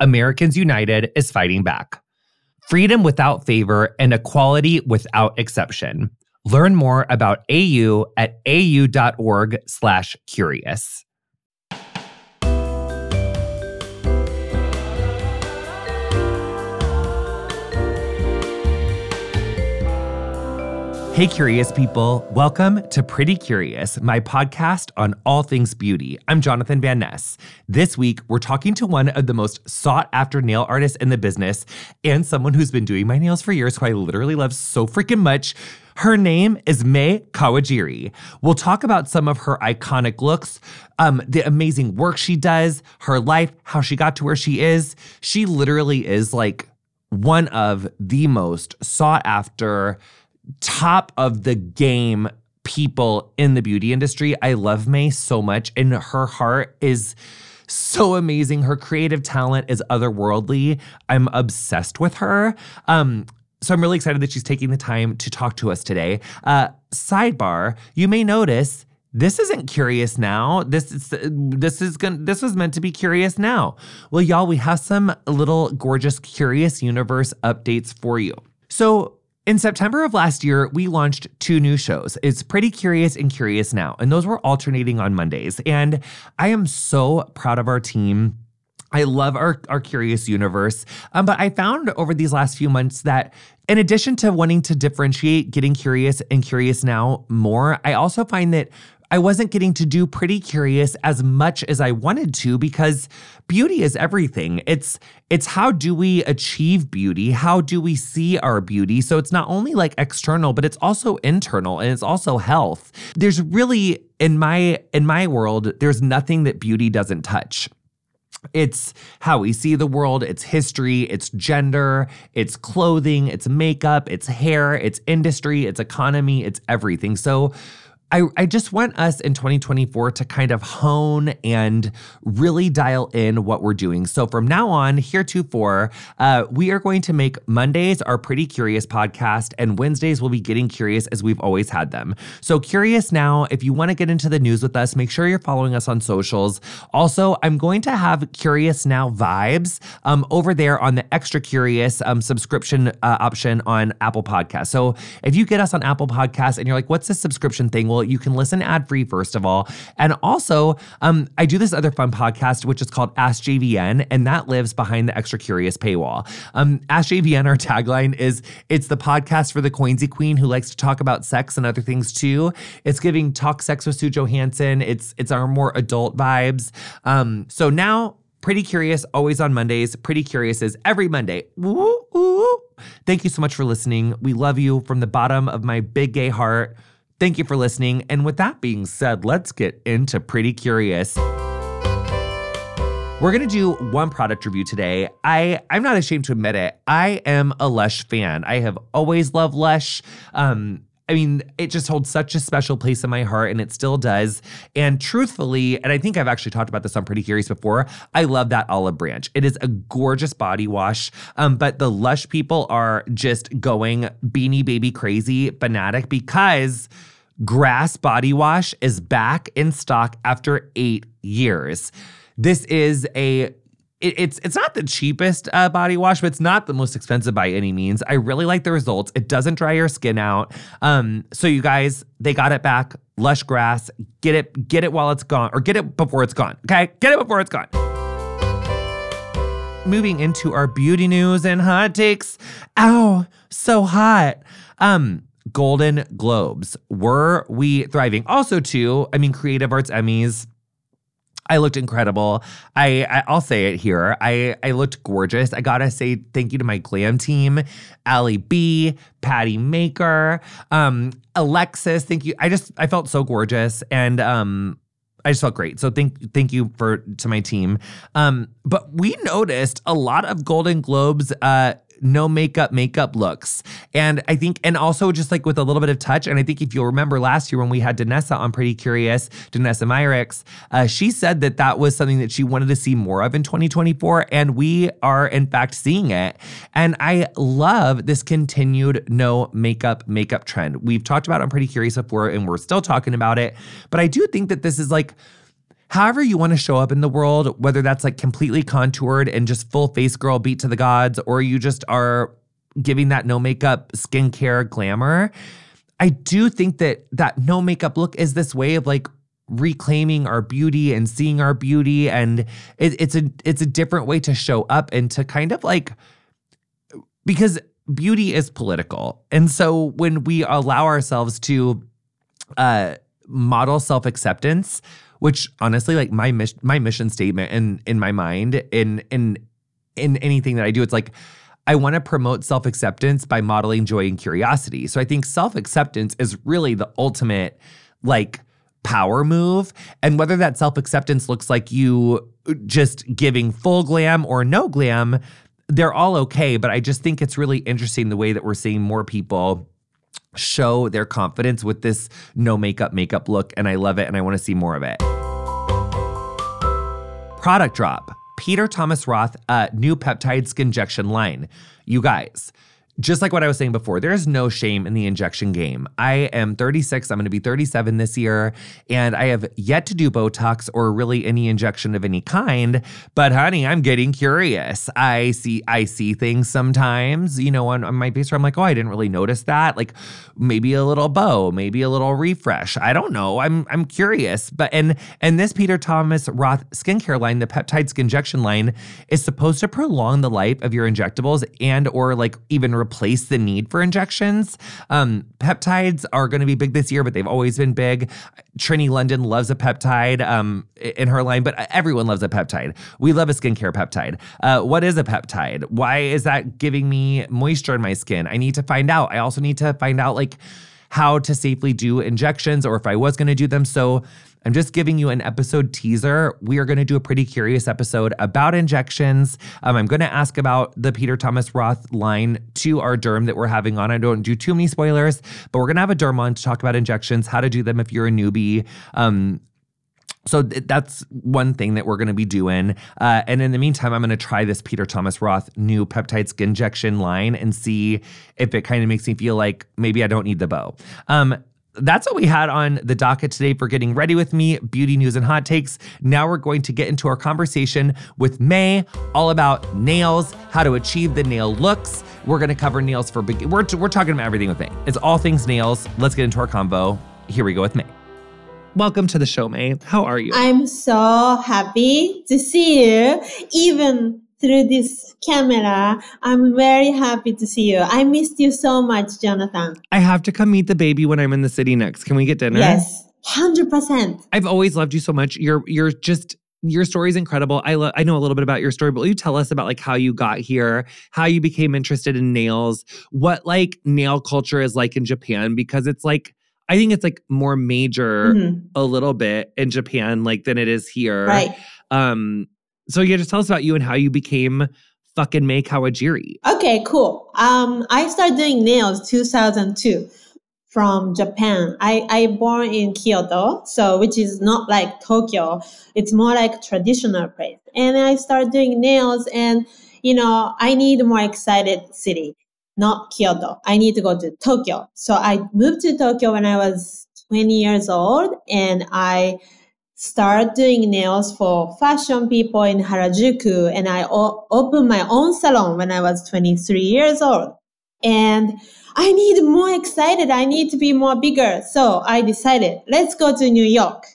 Americans United is fighting back freedom without favor, and equality without exception. Learn more about AU at au.org/curious. Hey, curious people. Welcome to Pretty Curious, my podcast on all things beauty. I'm Jonathan Van Ness. This week, we're talking to one of the most sought after nail artists in the business and someone who's been doing my nails for years, who I literally love so freaking much. Her name is Mei Kawajiri. We'll talk about some of her iconic looks, um, the amazing work she does, her life, how she got to where she is. She literally is like one of the most sought after top of the game people in the beauty industry. I love Mei so much, and her heart is so amazing. Her creative talent is otherworldly. I'm obsessed with her. Um, so I'm really excited that she's taking the time to talk to us today. Uh, sidebar: You may notice this isn't curious now. This is this is going this was meant to be curious now. Well, y'all, we have some little gorgeous curious universe updates for you. So in September of last year, we launched two new shows. It's Pretty Curious and Curious Now, and those were alternating on Mondays. And I am so proud of our team. I love our, our curious universe. Um, but I found over these last few months that in addition to wanting to differentiate getting curious and curious now more, I also find that I wasn't getting to do Pretty Curious as much as I wanted to because beauty is everything. It's it's how do we achieve beauty? How do we see our beauty? So it's not only like external, but it's also internal and it's also health. There's really in my in my world, there's nothing that beauty doesn't touch. It's how we see the world, it's history, it's gender, it's clothing, it's makeup, it's hair, it's industry, it's economy, it's everything. So I, I just want us in 2024 to kind of hone and really dial in what we're doing. So from now on, heretofore, uh, we are going to make Mondays our Pretty Curious podcast, and Wednesdays will be Getting Curious as we've always had them. So curious now, if you want to get into the news with us, make sure you're following us on socials. Also, I'm going to have Curious Now vibes um, over there on the Extra Curious um, subscription uh, option on Apple Podcasts. So if you get us on Apple Podcasts and you're like, what's this subscription thing? Well, you can listen ad free, first of all. And also, um, I do this other fun podcast, which is called Ask JVN, and that lives behind the Extra Curious paywall. Um, Ask JVN, our tagline is it's the podcast for the Coinsy Queen who likes to talk about sex and other things too. It's giving talk sex with Sue Johanson. It's it's our more adult vibes. Um, so now Pretty Curious, always on Mondays. Pretty Curious is every Monday. Thank you so much for listening. We love you from the bottom of my big gay heart. Thank you for listening. And with that being said, let's get into Pretty Curious. We're gonna do one product review today. I I'm not ashamed to admit it. I am a Lush fan. I have always loved Lush. Um, I mean, it just holds such a special place in my heart, and it still does. And truthfully, and I think I've actually talked about this on Pretty Curious before, I love that olive branch. It is a gorgeous body wash. Um, but the Lush people are just going beanie baby crazy fanatic because Grass Body Wash is back in stock after eight years. This is a it's it's not the cheapest uh, body wash, but it's not the most expensive by any means. I really like the results. It doesn't dry your skin out. Um, so you guys, they got it back. Lush grass, get it, get it while it's gone, or get it before it's gone. Okay, get it before it's gone. Moving into our beauty news and hot takes. Ow, so hot. Um, Golden Globes. Were we thriving? Also, too, I mean, Creative Arts Emmys I looked incredible. I, I will say it here. I I looked gorgeous. I gotta say thank you to my glam team, Ali B, Patty Maker, um, Alexis. Thank you. I just I felt so gorgeous and um I just felt great. So thank thank you for to my team. Um, but we noticed a lot of Golden Globes uh no makeup makeup looks. And I think, and also just like with a little bit of touch. And I think if you'll remember last year when we had Danessa on Pretty Curious, Danessa Myricks, uh, she said that that was something that she wanted to see more of in 2024. And we are in fact seeing it. And I love this continued no makeup makeup trend. We've talked about on Pretty Curious before, and we're still talking about it. But I do think that this is like, however you want to show up in the world, whether that's like completely contoured and just full face girl beat to the gods, or you just are giving that no makeup skincare glamour. I do think that that no makeup look is this way of like reclaiming our beauty and seeing our beauty and it, it's a it's a different way to show up and to kind of like because beauty is political and so when we allow ourselves to uh model self-acceptance which honestly, like my mission, my mission statement in in my mind, in in in anything that I do, it's like I want to promote self acceptance by modeling joy and curiosity. So I think self acceptance is really the ultimate like power move. And whether that self acceptance looks like you uh, just giving full glam or no glam, they're all okay. But I just think it's really interesting the way that we're seeing more people show their confidence with this no makeup makeup look and I love it and I want to see more of it. Product drop. Peter Thomas Roth uh, new peptide skin injection line. You guys, just like what I was saying before, there is no shame in the injection game. I am 36, I'm going to be 37 this year, and I have yet to do Botox or really any injection of any kind. But honey, I'm getting curious. I see I see things sometimes, you know, on, on my face where I'm like, oh, I didn't really notice that. Like maybe a little bow, maybe a little refresh. I don't know. I'm I'm curious. But and and this Peter Thomas Roth skincare line, the peptide skin injection line, is supposed to prolong the life of your injectables and or like even replace the need for injections. Um, peptides are going to be big this year, but they've always been big. Trinny London loves a peptide um, in her line, but everyone loves a peptide. We love a skincare peptide. Uh, what is a peptide? Why is that giving me moisture in my skin? I need to find out. I also need to find out like how to safely do injections or if I was going to do them. So I'm just giving you an episode teaser. We are going to do a pretty curious episode about injections. Um, I'm going to ask about the Peter Thomas Roth line to our derm that we're having on. I don't do too many spoilers, but we're going to have a derm on to talk about injections, how to do them if you're a newbie. Um, so th- that's one thing that we're going to be doing. Uh, and in the meantime, I'm going to try this Peter Thomas Roth new peptide skin injection line and see if it kind of makes me feel like maybe I don't need the bow. Um, that's what we had on the docket today for getting ready with me, beauty news and hot takes. Now we're going to get into our conversation with Mei, all about nails, how to achieve the nail looks. We're going to cover nails for big. We're, we're talking about everything with Mei. It's all things nails. Let's get into our combo. Here we go with Mei. Welcome to the show, Mei. How are you? I'm so happy to see you, even through this camera. I'm very happy to see you. I missed you so much, Jonathan. I have to come meet the baby when I'm in the city next. Can we get dinner? Yes. 100%. I've always loved you so much. You're you're just your story is incredible. I lo- I know a little bit about your story, but will you tell us about like how you got here, how you became interested in nails, what like nail culture is like in Japan because it's like I think it's like more major mm-hmm. a little bit in Japan like than it is here. Right. Um So yeah, just tell us about you and how you became fucking Mei Kawajiri. Okay, cool. Um, I started doing nails 2002 from Japan. I, I born in Kyoto, so which is not like Tokyo. It's more like traditional place. And I started doing nails and you know, I need a more excited city, not Kyoto. I need to go to Tokyo. So I moved to Tokyo when I was 20 years old and I started doing nails for fashion people in Harajuku and I o- opened my own salon when I was 23 years old. And I need more excited. I need to be more bigger. So I decided, let's go to New York.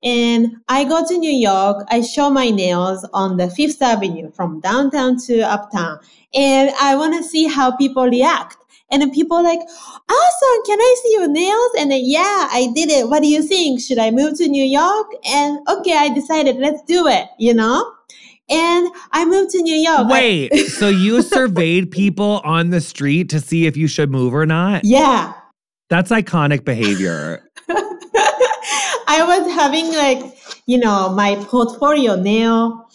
And I go to New York. I show my nails on the Fifth Avenue from downtown to uptown. And I want to see how people react. And then people like, awesome, can I see your nails? And then, yeah, I did it. What do you think? Should I move to New York? And okay, I decided, let's do it, you know? And I moved to New York. Wait, so you surveyed people on the street to see if you should move or not? Yeah. That's iconic behavior. I was having like, you know, my portfolio nail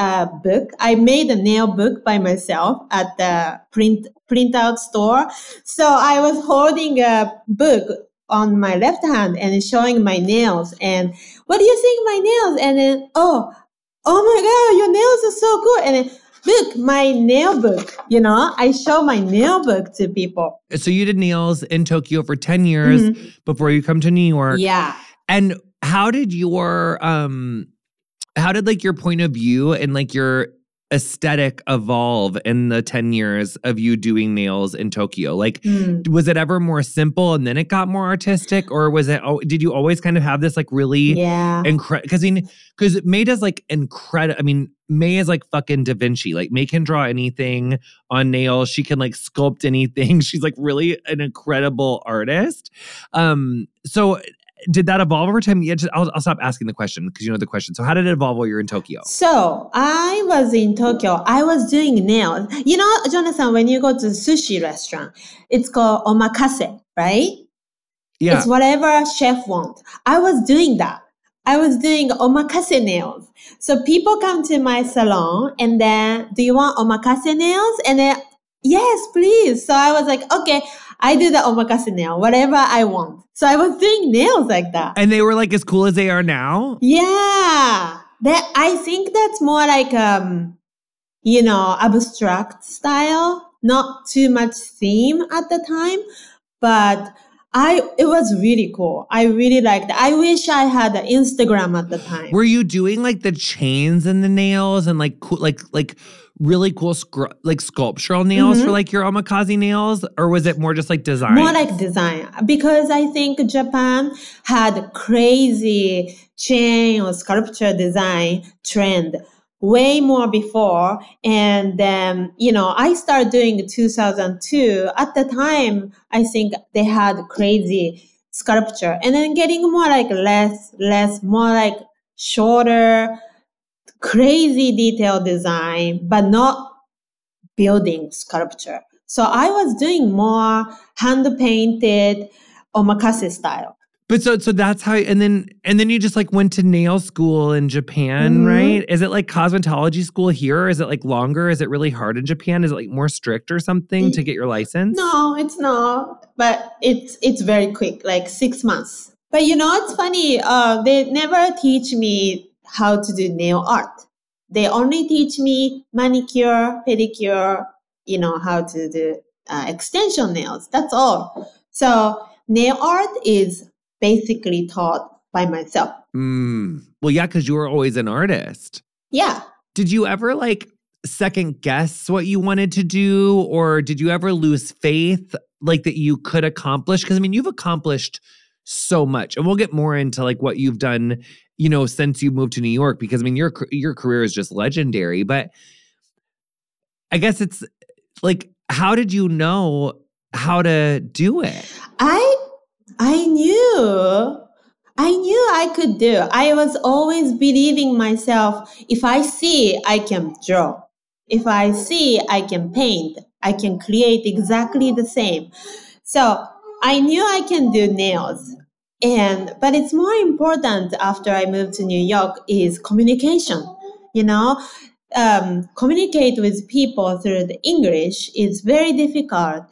uh, book. I made a nail book by myself at the print printout store. So I was holding a book on my left hand and showing my nails. And what do you think my nails? And then, oh, oh my God, your nails are so good. And then, look, my nail book, you know, I show my nail book to people. So you did nails in Tokyo for 10 years mm-hmm. before you come to New York. Yeah. And how did your um how did like your point of view and like your aesthetic evolve in the 10 years of you doing nails in Tokyo? Like, mm. was it ever more simple and then it got more artistic? Or was it, oh, did you always kind of have this like really yeah. incredible? Because I mean, because Mei does like incredible, I mean, Mei is like fucking Da Vinci. Like, Mei can draw anything on nails. She can like sculpt anything. She's like really an incredible artist. Um, so did that evolve over time? Yeah, just, I'll, I'll stop asking the question because you know the question. So, how did it evolve while you're in Tokyo? So, I was in Tokyo. I was doing nails. You know, Jonathan, when you go to sushi restaurant, it's called omakase, right? Yeah. It's whatever chef wants. I was doing that. I was doing omakase nails. So people come to my salon and then, do you want omakase nails? And then, yes, please. So I was like, okay, I do the omakase nail, whatever I want. So I was doing nails like that. And they were like as cool as they are now? Yeah. That I think that's more like um, you know, abstract style, not too much theme at the time, but I it was really cool. I really liked it. I wish I had an Instagram at the time. Were you doing like the chains and the nails and like cool like like really cool scr- like sculptural nails mm-hmm. for like your omakase nails or was it more just like design more like design because i think japan had crazy chain or sculpture design trend way more before and then you know i started doing 2002 at the time i think they had crazy sculpture and then getting more like less less more like shorter crazy detailed design, but not building sculpture. So I was doing more hand painted omakase style. But so so that's how and then and then you just like went to nail school in Japan, mm-hmm. right? Is it like cosmetology school here? Is it like longer? Is it really hard in Japan? Is it like more strict or something it, to get your license? No, it's not. But it's it's very quick, like six months. But you know, it's funny. Uh, they never teach me how to do nail art. They only teach me manicure, pedicure, you know, how to do uh, extension nails. That's all. So nail art is basically taught by myself. Mm. Well, yeah, because you were always an artist. Yeah. Did you ever like second guess what you wanted to do, or did you ever lose faith, like that you could accomplish? Because I mean, you've accomplished so much, and we'll get more into like what you've done you know, since you moved to New York? Because I mean, your your career is just legendary. But I guess it's like, how did you know how to do it? I I knew. I knew I could do. I was always believing myself. If I see, I can draw. If I see, I can paint. I can create exactly the same. So I knew I can do nails. And, but it's more important after I moved to New York is communication. you know, um, communicate with people through the English is very difficult.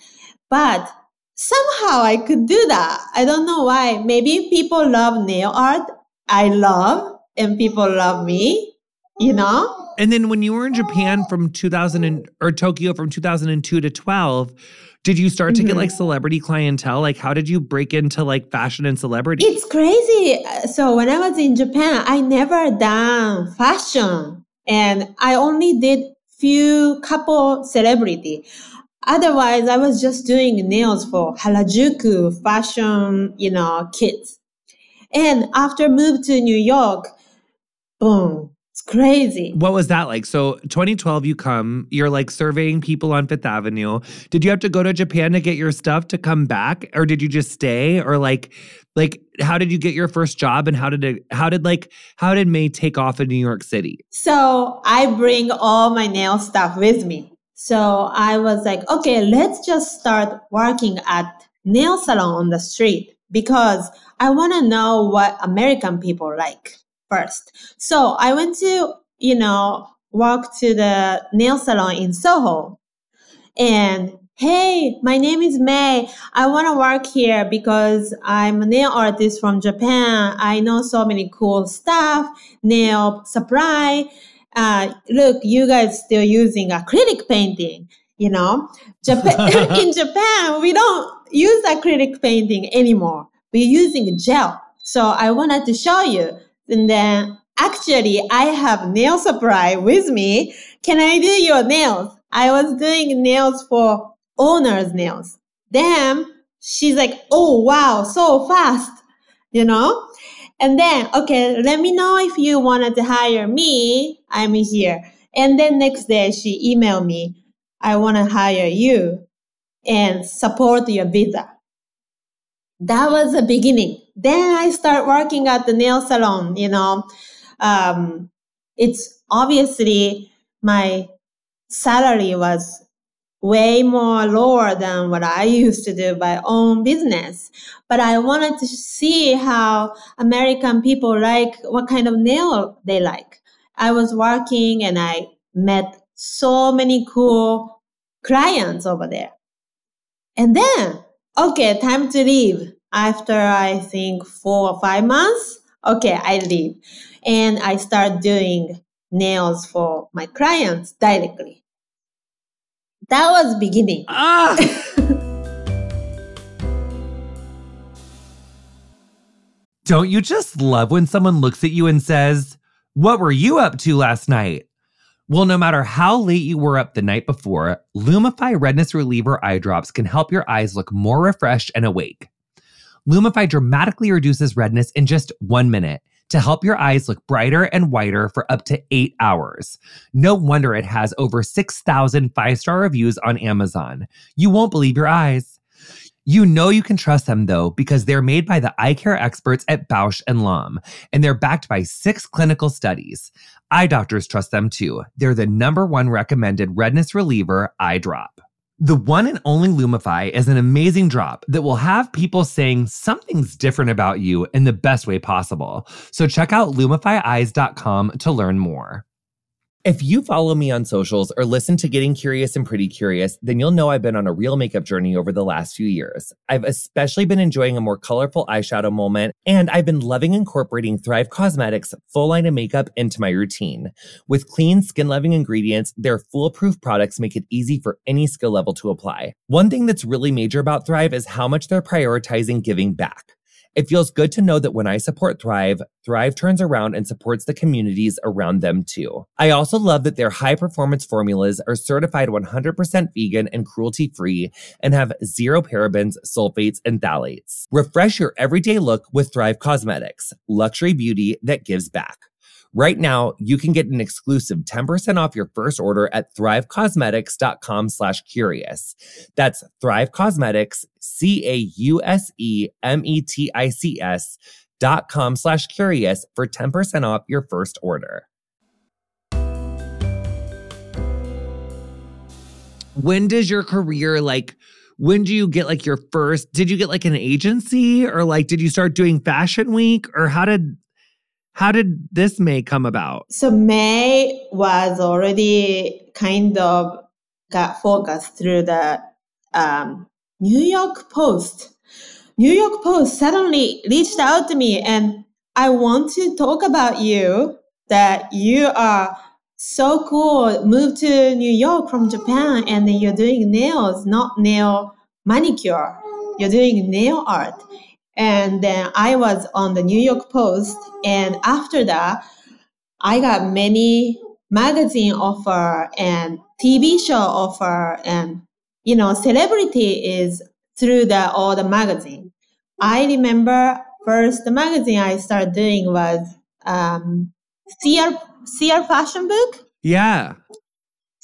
But somehow I could do that. I don't know why. Maybe people love nail art. I love, and people love me, you know? And then when you were in Japan from 2000 and, or Tokyo from 2002 to 12, did you start to mm-hmm. get like celebrity clientele? Like, how did you break into like fashion and celebrity? It's crazy. So when I was in Japan, I never done fashion, and I only did few couple celebrity. Otherwise, I was just doing nails for Harajuku fashion, you know, kids. And after move to New York, boom, it's crazy. What was that like? So 2012, you come, you're like surveying people on Fifth Avenue. Did you have to go to Japan to get your stuff to come back? Or did you just stay? Or like, like how did you get your first job and how did it how did like how did Mei take off in New York City? So I bring all my nail stuff with me. So I was like, okay, let's just start working at nail salon on the street because I want to know what American people like first. So I went to, you know, walk to the nail salon in Soho and Hey, my name is Mei. I want to work here because I'm a nail artist from Japan. I know so many cool stuff, nail supply, uh, look, you guys still using acrylic painting, you know? In Japan, we don't use acrylic painting anymore. We're using gel. So I wanted to show you. And then actually I have nail supply with me. Can I do your nails? I was doing nails for owner's nails. Then she's like, Oh, wow, so fast, you know? And then, okay, let me know if you wanted to hire me. I'm here. And then next day she emailed me, I want to hire you and support your visa. That was the beginning. Then I start working at the nail salon, you know. Um, it's obviously my salary was way more lower than what I used to do by own business. But I wanted to see how American people like, what kind of nail they like. I was working and I met so many cool clients over there. And then, okay, time to leave. After I think four or five months, okay, I leave. And I start doing nails for my clients directly. That was beginning. Ah. Don't you just love when someone looks at you and says, What were you up to last night? Well, no matter how late you were up the night before, Lumify Redness Reliever eye drops can help your eyes look more refreshed and awake. Lumify dramatically reduces redness in just one minute to help your eyes look brighter and whiter for up to eight hours. No wonder it has over 6,000 five star reviews on Amazon. You won't believe your eyes. You know you can trust them though because they're made by the eye care experts at Bausch and Lomb and they're backed by 6 clinical studies. Eye doctors trust them too. They're the number 1 recommended redness reliever eye drop. The one and only Lumify is an amazing drop that will have people saying something's different about you in the best way possible. So check out lumifyeyes.com to learn more. If you follow me on socials or listen to Getting Curious and Pretty Curious, then you'll know I've been on a real makeup journey over the last few years. I've especially been enjoying a more colorful eyeshadow moment, and I've been loving incorporating Thrive Causemetics full line of makeup into my routine. With clean, skin loving ingredients, their foolproof products make it easy for any skill level to apply. One thing that's really major about Thrive is how much they're prioritizing giving back. It feels good to know that when I support Thrive, Thrive turns around and supports the communities around them too. I also love that their high performance formulas are certified 100% vegan and cruelty free and have zero parabens, sulfates, and phthalates. Refresh your everyday look with Thrive Causemetics, luxury beauty that gives back. Right now, you can get an exclusive 10% off your first order at thrivecausemetics.com slash curious. That's Thrive Causemetics, C-A-U-S-E-M-E-T-I-C-S dot com slash curious for 10% off your first order. When does your career like when do you get like your first did you get like an agency or like did you start doing fashion week or how did How did this Mei come about? So Mei was already kind of got focused through the um, New York Post. New York Post suddenly reached out to me and I want to talk about you that you are so cool. Moved to New York from Japan and you're doing nails, not nail manicure. You're doing nail art. And then I was on the New York Post. And after that, I got many magazine offer and TV show offer and you know celebrity is through the all the magazine. I remember first the magazine I started doing was um, CR CR Fashion Book. Yeah.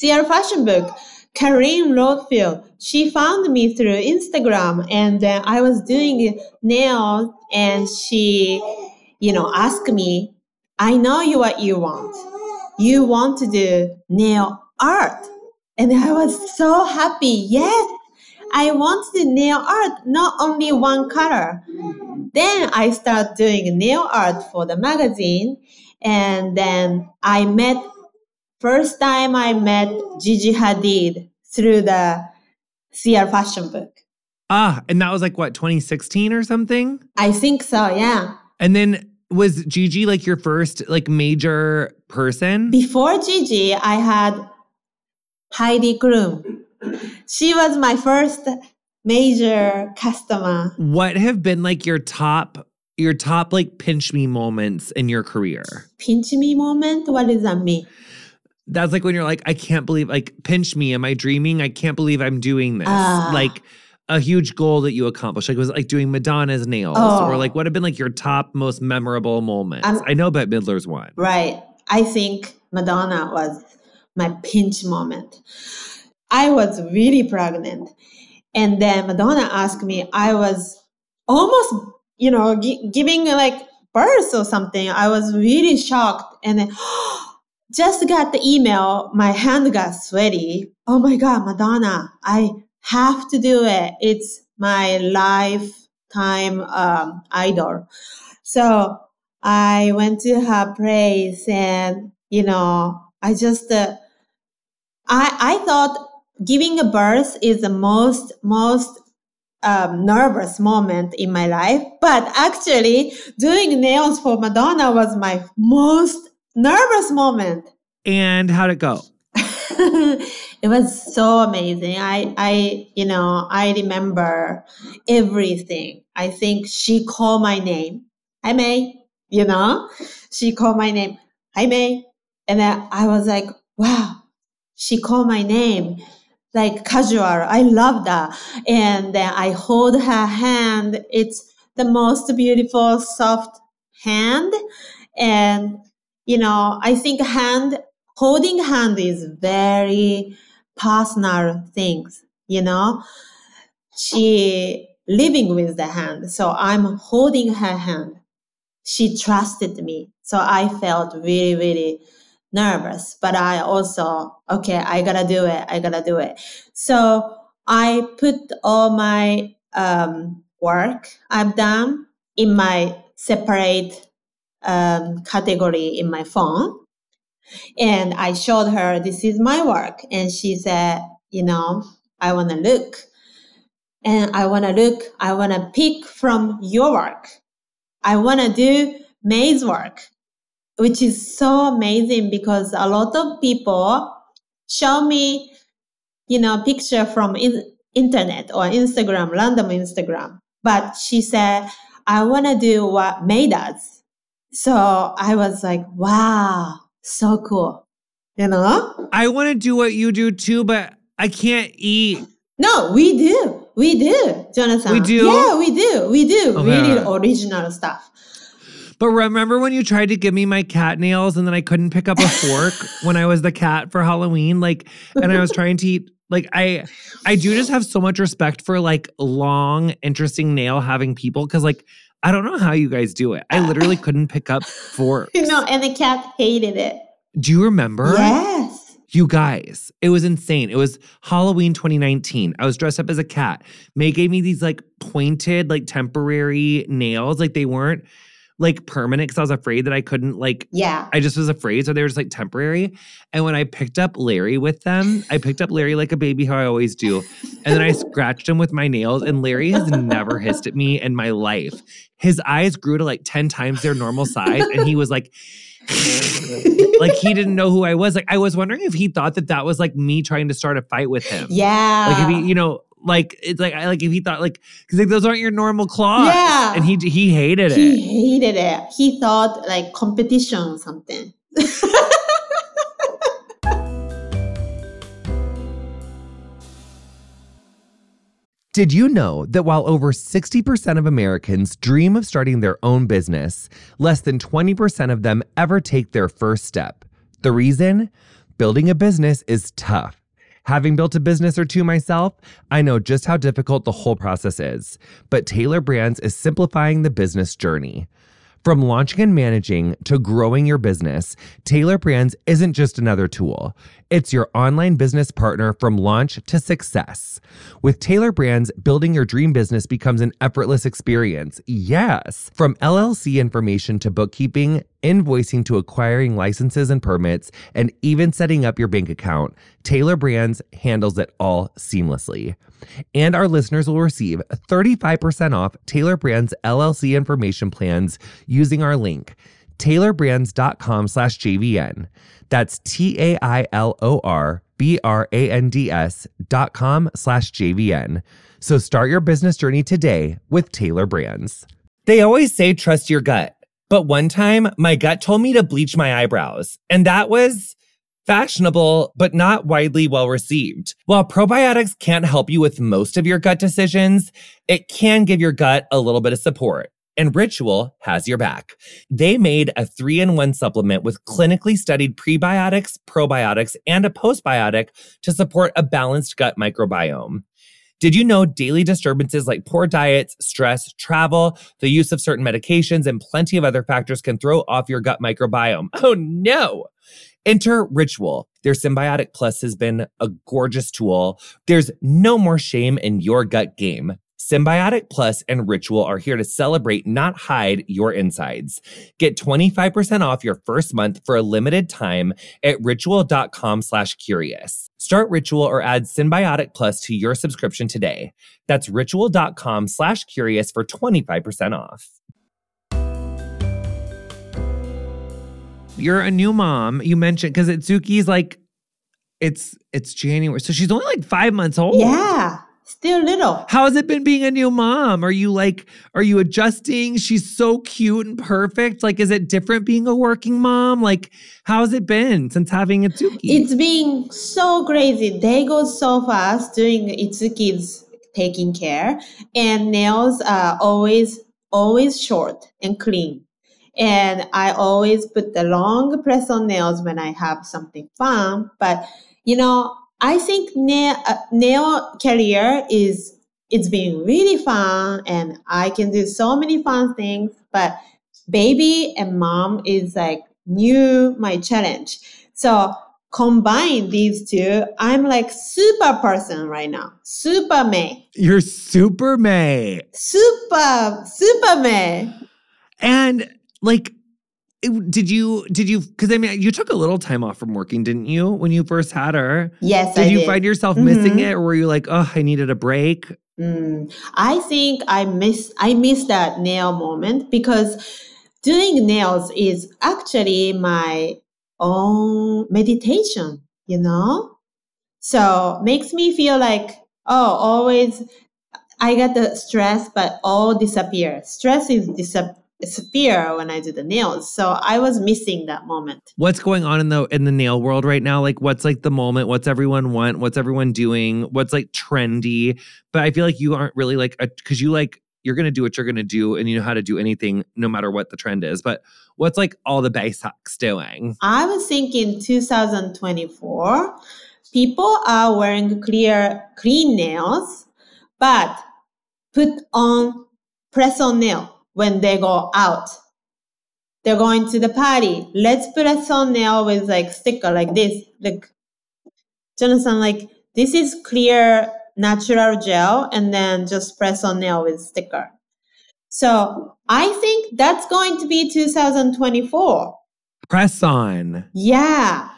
CR Fashion Book. Carine Roitfeld, she found me through Instagram and then I was doing nails and she, you know, asked me, I know you what you want. You want to do nail art. And I was so happy. Yes, I want to nail art, not only one color. Then I start doing nail art for the magazine. And then I met First time I met Gigi Hadid through the CR fashion book. Ah, and that was like what, 2016 or something? I think so, yeah. And then was Gigi like your first like major person? Before Gigi, I had Heidi Klum. She was my first major customer. What have been like your top your top like pinch me moments in your career? Pinch me moment? What does that mean? That's like when you're like, I can't believe, like, pinch me. Am I dreaming? I can't believe I'm doing this. Uh, like a huge goal that you accomplished. Like, was like doing Madonna's nails oh, or like what have been like your top most memorable moments? Um, I know Bette Midler's one. Right. I think Madonna was my pinch moment. I was really pregnant. And then Madonna asked me, I was almost, you know, g- giving like birth or something. I was really shocked. And then, just got the email. My hand got sweaty. Oh my God, Madonna, I have to do it. It's my lifetime um, idol. So I went to her place and, you know, I just, uh, I, I thought giving a birth is the most, most um, nervous moment in my life. But actually, doing nails for Madonna was my most nervous moment. And how'd it go? it was so amazing. I, I, you know, I remember everything. I think she called my name. Hi, Mei. You know, she called my name. Hi, Mei. And then I was like, wow, she called my name like casual. I love that. And then I hold her hand. It's the most beautiful, soft hand. And you know, I think hand holding hand is very personal things, you know. She living with the hand, so I'm holding her hand. She trusted me, so I felt really, really nervous. But I also, okay, I gotta do it. I gotta do it. So I put all my um, work I've done in my separate um, category in my phone. And I showed her, this is my work. And she said, you know, I want to look. And I want to look, I want to pick from your work. I want to do Mei's work, which is so amazing because a lot of people show me, you know, picture from in- internet or Instagram, random Instagram. But she said, I want to do what Mei does. So I was like, wow, so cool. You know? I want to do what you do too, but I can't eat. No, we do. We do, Jonathan. We do? Yeah, we do. We do. Okay. Really original stuff. But remember when you tried to give me my cat nails and then I couldn't pick up a fork when I was the cat for Halloween? Like, and I was trying to eat like I I do just have so much respect for like long, interesting nail having people because like I don't know how you guys do it. I literally couldn't pick up forks. You know, and the cat hated it. Do you remember? Yes. You guys, it was insane. It was Halloween 2019. I was dressed up as a cat. Mei gave me these like pointed, like temporary nails. Like they weren't like permanent because I was afraid that I couldn't like Yeah. I just was afraid. So they were just like temporary. And when I picked up Larry with them, I picked up Larry like a baby, how I always do. And then I scratched him with my nails. And Larry has never hissed at me in my life. His eyes grew to like 10 times their normal size. And he was like, like he didn't know who I was. Like I was wondering if he thought that that was like me trying to start a fight with him. Yeah. Like if he, you know, like it's like I like if he thought like because like those aren't your normal claws. Yeah. And he he hated he it. He hated it. He thought like competition or something. Did you know that while over 60% of Americans dream of starting their own business, less than 20% of them ever take their first step? The reason? Building a business is tough. Having built a business or two myself, I know just how difficult the whole process is. But Tailor Brands is simplifying the business journey. From launching and managing to growing your business, Tailor Brands isn't just another tool. It's your online business partner from launch to success. With Tailor Brands, building your dream business becomes an effortless experience. Yes. From LLC information to bookkeeping, invoicing to acquiring licenses and permits, and even setting up your bank account, Tailor Brands handles it all seamlessly. And our listeners will receive 35% off Tailor Brands LLC information plans using our link, tailorbrands.com slash JVN. That's T A I L O R B R A N D S dot com slash JVN. So start your business journey today with Tailor Brands. They always say trust your gut. But one time, my gut told me to bleach my eyebrows, and that was fashionable, but not widely well received. While probiotics can't help you with most of your gut decisions, it can give your gut a little bit of support. And Ritual has your back. They made a three in one supplement with clinically studied prebiotics, probiotics, and a postbiotic to support a balanced gut microbiome. Did you know daily disturbances like poor diets, stress, travel, the use of certain medications, and plenty of other factors can throw off your gut microbiome? Oh no! Enter Ritual. Their Synbiotic Plus has been a gorgeous tool. There's no more shame in your gut game. Synbiotic Plus and Ritual are here to celebrate, not hide your insides. Get 25% off your first month for a limited time at ritual.com slash curious. Start Ritual or add Synbiotic Plus to your subscription today. That's ritual.com slash curious for 25% off. You're a new mom. You mentioned because Itsuki's like it's it's January. So she's only like five months old. Yeah. Still little. How has it been being a new mom? Are you like, are you adjusting? She's so cute and perfect. Like, is it different being a working mom? Like, how's it been since having Itsuki? It's been so crazy. They go so fast doing Itsuki's taking care, and nails are always always short and clean. And I always put the long press on nails when I have something fun. But you know, I think nail, uh, nail career is it's been really fun, and I can do so many fun things. But baby and mom is like new my challenge. So combine these two, I'm like super person right now. Super Mei. You're super Mei. Super, super me. And like, it- did you, did you, because I mean, you took a little time off from working, didn't you, when you first had her? Yes, Did I you did. find yourself missing Mhm. it or were you like, oh, I needed a break? Mm, I think I miss I miss that nail moment because doing nails is actually my own meditation, you know? So makes me feel like, oh, always I got the stress, but all disappear. Stress is disap- disappear when I do the nails. So I was missing that moment. What's going on in the in the nail world right now? Like what's like the moment? What's everyone want? What's everyone doing? What's like trendy? But I feel like you aren't really like a because you like you're gonna do what you're gonna do and you know how to do anything no matter what the trend is. But what's like all the basics doing? I was thinking 2024, people are wearing clear, clean nails, but put on press on nail when they go out. They're going to the party. Let's put a nail with like sticker like this. Like Jonathan, like this is clear natural gel and then just press on nail with sticker. So I think that's going to be 2024. Press on. Yeah.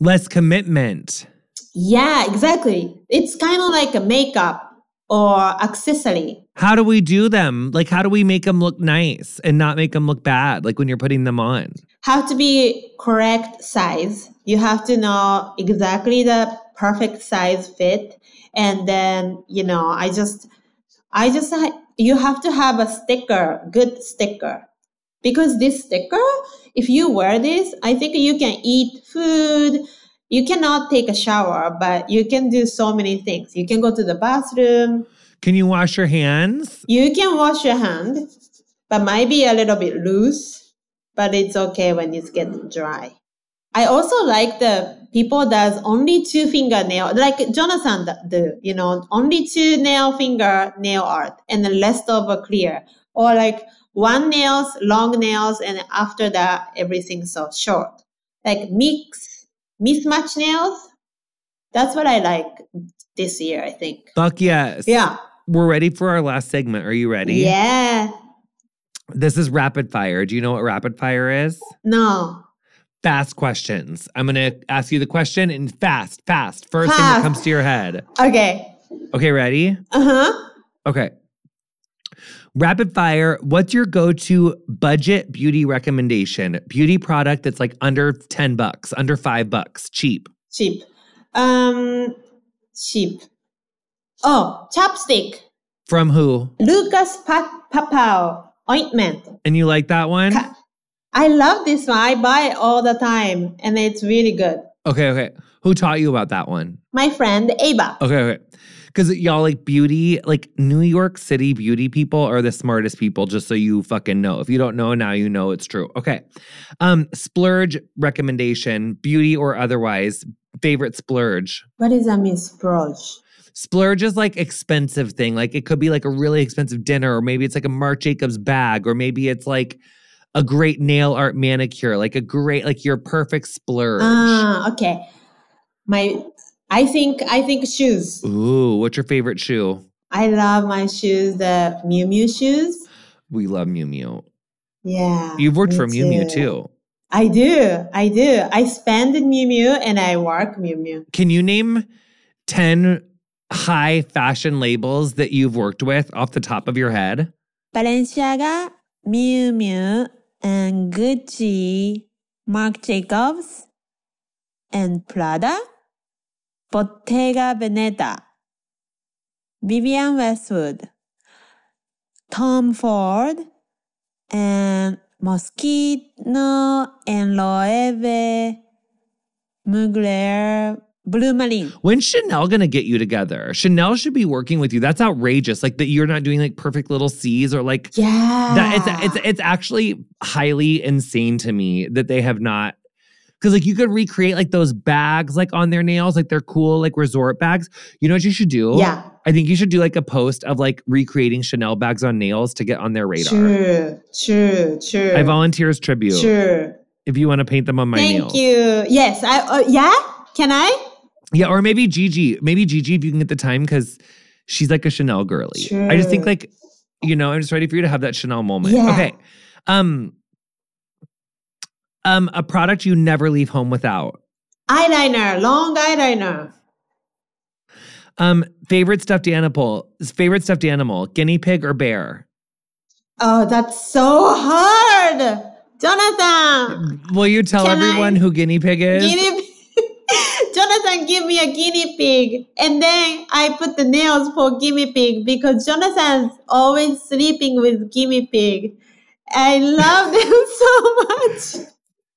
Less commitment. Yeah, exactly. It's kind of like a makeup or accessory. How do we do them? Like, how do we make them look nice and not make them look bad? Like when you're putting them on. Have to be correct size. You have to know exactly the perfect size fit. And then, you know, I just, I just, you have to have a sticker, good sticker. Because this sticker, if you wear this, I think you can eat food, you cannot take a shower, but you can do so many things. You can go to the bathroom. Can you wash your hands? You can wash your hand, but might be a little bit loose, but it's okay when it's getting dry. I also like the people that's only two fingernail, like Jonathan do, you know, only two nail finger nail art and the rest of a clear. Or like one nails, long nails, and after that, everything so short. Like mix mismatch nails. That's what I like this year, I think. Fuck yes. Yeah. We're ready for our last segment. Are you ready? Yeah. This is rapid fire. Do you know what rapid fire is? No. Fast questions. I'm going to ask you the question in fast, fast. First fast. thing that comes to your head. Okay. Okay, ready? Uh huh. Okay. Rapid fire, what's your go-to budget beauty recommendation? Beauty product that's like under 10 bucks, under 5 bucks, cheap. Cheap. Um cheap. Oh, chapstick. From who? Lucas Papaw ointment. And you like that one? I love this one. I buy it all the time and it's really good. Okay, okay. Who taught you about that one? My friend Ava. Okay, okay because y'all like beauty, like New York City beauty people are the smartest people, just so you fucking know. If you don't know now, you know it's true. Okay. Um, splurge recommendation, beauty or otherwise, favorite splurge. What does that mean, splurge? Splurge is like expensive thing. Like it could be like a really expensive dinner, or maybe it's like a Marc Jacobs bag, or maybe it's like a great nail art manicure, like a great, like your perfect splurge. Ah, okay. My I think I think shoes. Ooh, what's your favorite shoe? I love my shoes, the Miu Miu shoes. We love Miu Miu. Yeah. You've worked for Miu Miu too. I do. I do. I spend in Miu Miu and I work Miu Miu. Can you name 10 high fashion labels that you've worked with off the top of your head? Balenciaga, Miu Miu, and Gucci, Marc Jacobs, and Prada. Bottega Veneta, Vivienne Westwood, Tom Ford, and Moschino and Loewe, Mugler, Blumarine. When's Chanel gonna get you together? Chanel should be working with you. That's outrageous. Like that you're not doing like perfect little C's or like yeah. That it's it's it's actually highly insane to me that they have not because like you could recreate like those bags like on their nails, like they're cool like resort bags. You know what you should do? Yeah. I think you should do like a post of like recreating Chanel bags on nails to get on their radar. True, true, true. I volunteer as tribute. True. If you want to paint them on my Thank nails. Thank you. Yes. I. Uh, yeah. Can I? Yeah, or maybe Gigi. Maybe Gigi if you can get the time because she's like a Chanel girly. True. I just think like, you know, I'm just ready for you to have that Chanel moment. Yeah. Okay. Um, um, a product you never leave home without. Eyeliner, long eyeliner. Um, favorite stuffed animal. Favorite stuffed animal, guinea pig or bear? Oh, that's so hard. Jonathan. Will you tell everyone I? who guinea pig is? Guinea Jonathan give me a guinea pig and then I put the nails for guinea pig because Jonathan's always sleeping with guinea pig. I love them so much.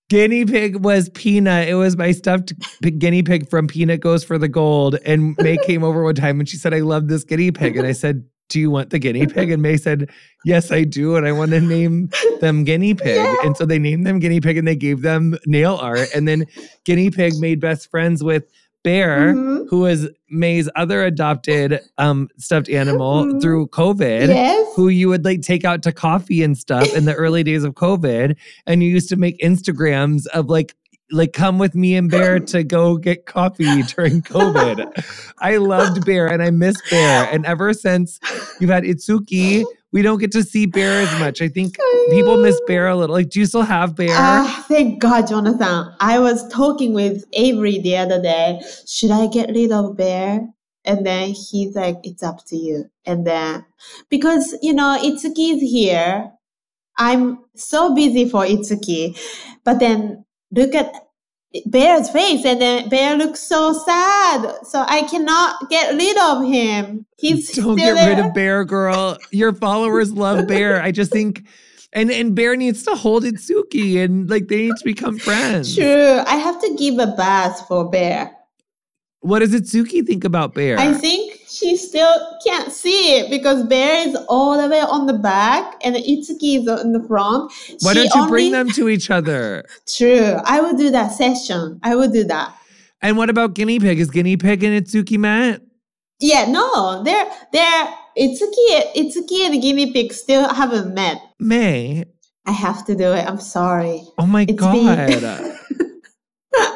Guinea pig was Peanut. It was my stuffed guinea pig from Peanut Goes for the Gold. And Mei came over one time and she said, I love this guinea pig. And I said, Do you want the guinea pig? And Mei said, Yes, I do. And I want to name them guinea pig. Yeah. And so they named them guinea pig and they gave them nail art. And then guinea pig made best friends with Bear, mm-hmm. who was Mei's other adopted um, stuffed animal mm-hmm. through COVID, yes. who you would like take out to coffee and stuff in the early days of COVID. And you used to make Instagrams of like, like come with me and Bear to go get coffee during COVID. I loved Bear and I miss Bear. And ever since you've had Itsuki, we don't get to see Bear as much. I think people miss Bear a little. Like, do you still have Bear? Ah, thank God, Jonathan. I was talking with Avery the other day. Should I get rid of Bear? And then he's like, it's up to you. And then, because, you know, Itsuki's here. I'm so busy for Itsuki. But then look at Bear's face and then Bear looks so sad. So I cannot get rid of him. He's Don't get there. rid of Bear, girl. Your followers love Bear. I just think and and Bear needs to hold Itsuki and like they need to become friends. True. I have to give a bath for Bear. What does Itsuki think about Bear? I think she still can't see it because Bear is all the way on the back and Itsuki is in the front. Why She don't you bring them to each other? True. I will do that session. I will do that. And what about Guinea Pig? Is Guinea Pig and Itsuki met? Yeah, no, they're they're Itsuki Itsuki and Guinea Pig still haven't met. Mei. I have to do it. I'm sorry. Oh my It's god.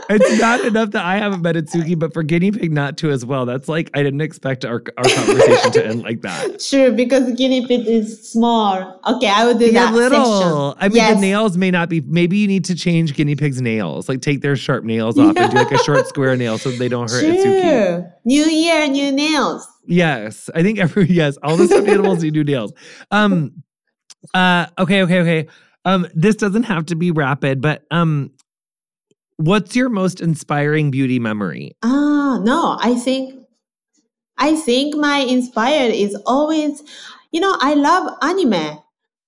it's not enough that I haven't met Itsuki, but for Guinea Pig not to as well. That's like I didn't expect our our conversation to end like that. True, because Guinea Pig is small. Okay, I would do Yeah, that little. I mean, yes. the nails may not be. Maybe you need to change guinea pig's nails, like take their sharp nails off and do like a short square nail so they don't hurt Itsuki. True. New year, new nails. Yes, I think every yes, all the stuffed animals need new nails. Um, uh, okay, okay, okay. Um, this doesn't have to be rapid, but um, what's your most inspiring beauty memory? Ah, no, I think I think my inspired is always, you know, I love anime.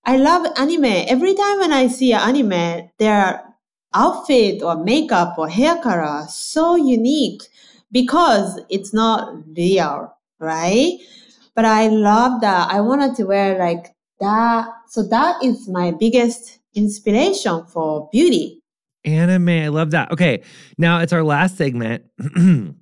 I love anime. Every time when I see anime, their outfit or makeup or hair color so unique because it's not real, right? But I love that. I wanted to wear like that. So that is my biggest inspiration for beauty. Anime, I love that. Okay, now it's our last segment.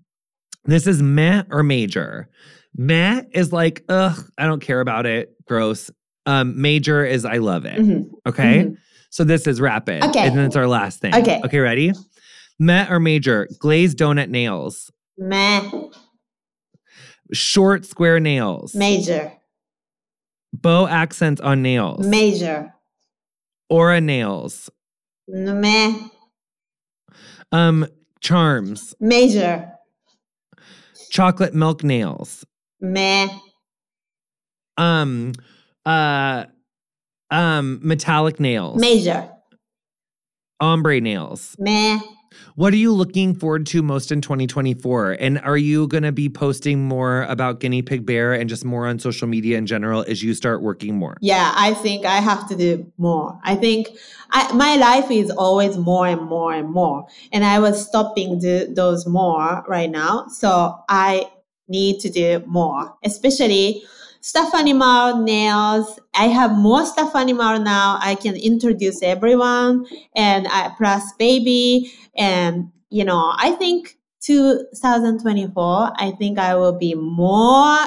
this is meh or major. Meh is like, ugh, I don't care about it. Gross. Um, major is I love it. Mhm, Okay. mhm. So this is rapid. Okay. And then it's our last thing. Okay. Okay, ready? Meh or major. Glazed donut nails. Meh, Short square nails. major, Bow accents on nails. major, Aura nails. Meh, Um, charms. major, Chocolate milk nails. meh, Um, uh, um, metallic nails. major, Ombre nails. meh. What are you looking forward to most in 2024? And are you going to be posting more about Guinea Pig Bear and just more on social media in general as you start working more? Yeah, I think I have to do more. I think I, my life is always more and more and more, and I was stopping do those more right now. So I need to do more, especially stuffed animal nails. I have more stuffed animal now. I can introduce everyone, and I plus baby, and you know, I think 2024. I think I will be more.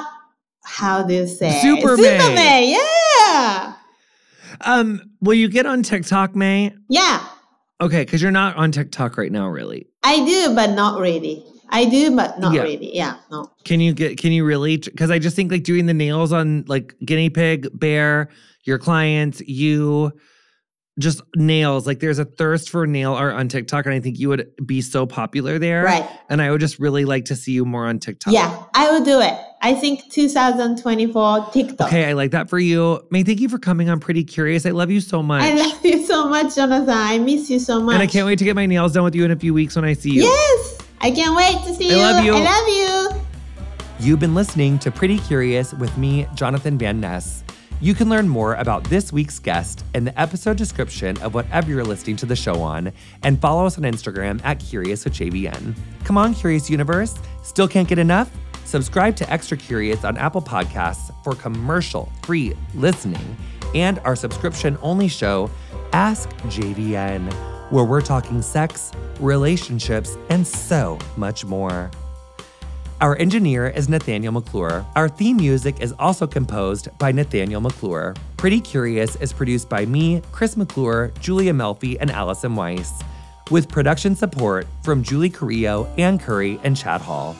How do you say? Superman. Superman, yeah. Um, will you get on TikTok, Mei? Yeah, Okay, because you're not on TikTok right now, really. I do, but not really. I do, but not Yeah. really. Yeah, no. Can you get? Can you really? Because I just think like doing the nails on like guinea pig, bear, your clients, you, just nails. Like there's a thirst for nail art on TikTok, and I think you would be so popular there. Right. And I would just really like to see you more on TikTok. Yeah, I will do it. I think 2024 TikTok. Okay, I like that for you. Mei, thank you for coming on Pretty Curious. I love you so much. I love you so much, Jonathan. I miss you so much. and I can't wait to get my nails done with you in a few weeks when I see you. Yes, I can't wait to see I you. love you. I love you. You've been listening to Pretty Curious with me, Jonathan Van Ness. You can learn more about this week's guest in the episode description of whatever you're listening to the show on, and follow us on Instagram at Curious with JVN. Come on, Curious Universe. Still can't get enough? Subscribe to Extra Curious on Apple Podcasts for commercial free listening and our subscription only show, Ask JVN, where we're talking sex, relationships, and so much more. Our engineer is Nathanael McClure. Our theme music is also composed by Nathanael McClure. Pretty Curious is produced by me, Chris McClure, Julia Melfi, and Allison Weiss, with production support from Julie Carrillo, Anne Currie, and Chad Hall.